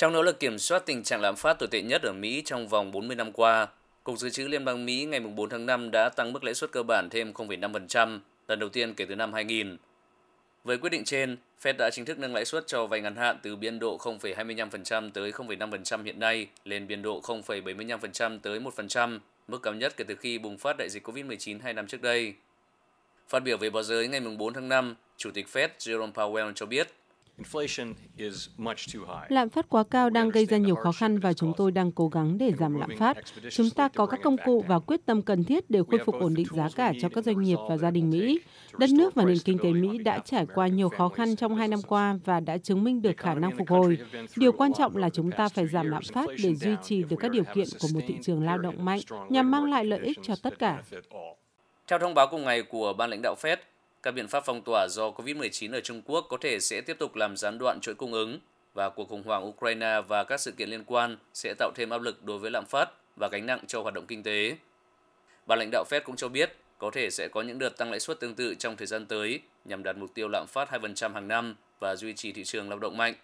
Trong nỗ lực kiểm soát tình trạng lạm phát tồi tệ nhất ở Mỹ trong vòng 40 năm qua, Cục Dự trữ Liên bang Mỹ ngày 4 tháng 5 đã tăng mức lãi suất cơ bản thêm 0,5%, lần đầu tiên kể từ năm 2000. Với quyết định trên, Fed đã chính thức nâng lãi suất cho vay ngắn hạn từ biên độ 0,25% tới 0,5% hiện nay lên biên độ 0,75% tới 1%, mức cao nhất kể từ khi bùng phát đại dịch COVID-19 hai năm trước đây. Phát biểu về báo giới ngày 4 tháng 5, Chủ tịch Fed Jerome Powell cho biết Lạm phát quá cao đang gây ra nhiều khó khăn và chúng tôi đang cố gắng để giảm lạm phát. Chúng ta có các công cụ và quyết tâm cần thiết để khôi phục ổn định giá cả cho các doanh nghiệp và gia đình Mỹ. Đất nước và nền kinh tế Mỹ đã trải qua nhiều khó khăn trong hai năm qua và đã chứng minh được khả năng phục hồi. Điều quan trọng là chúng ta phải giảm lạm phát để duy trì được các điều kiện của một thị trường lao động mạnh nhằm mang lại lợi ích cho tất cả. Theo thông báo cùng ngày của ban lãnh đạo Fed, các biện pháp phong tỏa do COVID-19 ở Trung Quốc có thể sẽ tiếp tục làm gián đoạn chuỗi cung ứng và cuộc khủng hoảng Ukraine và các sự kiện liên quan sẽ tạo thêm áp lực đối với lạm phát và gánh nặng cho hoạt động kinh tế. Ban lãnh đạo Fed cũng cho biết có thể sẽ có những đợt tăng lãi suất tương tự trong thời gian tới nhằm đạt mục tiêu lạm phát 2% hàng năm và duy trì thị trường lao động mạnh.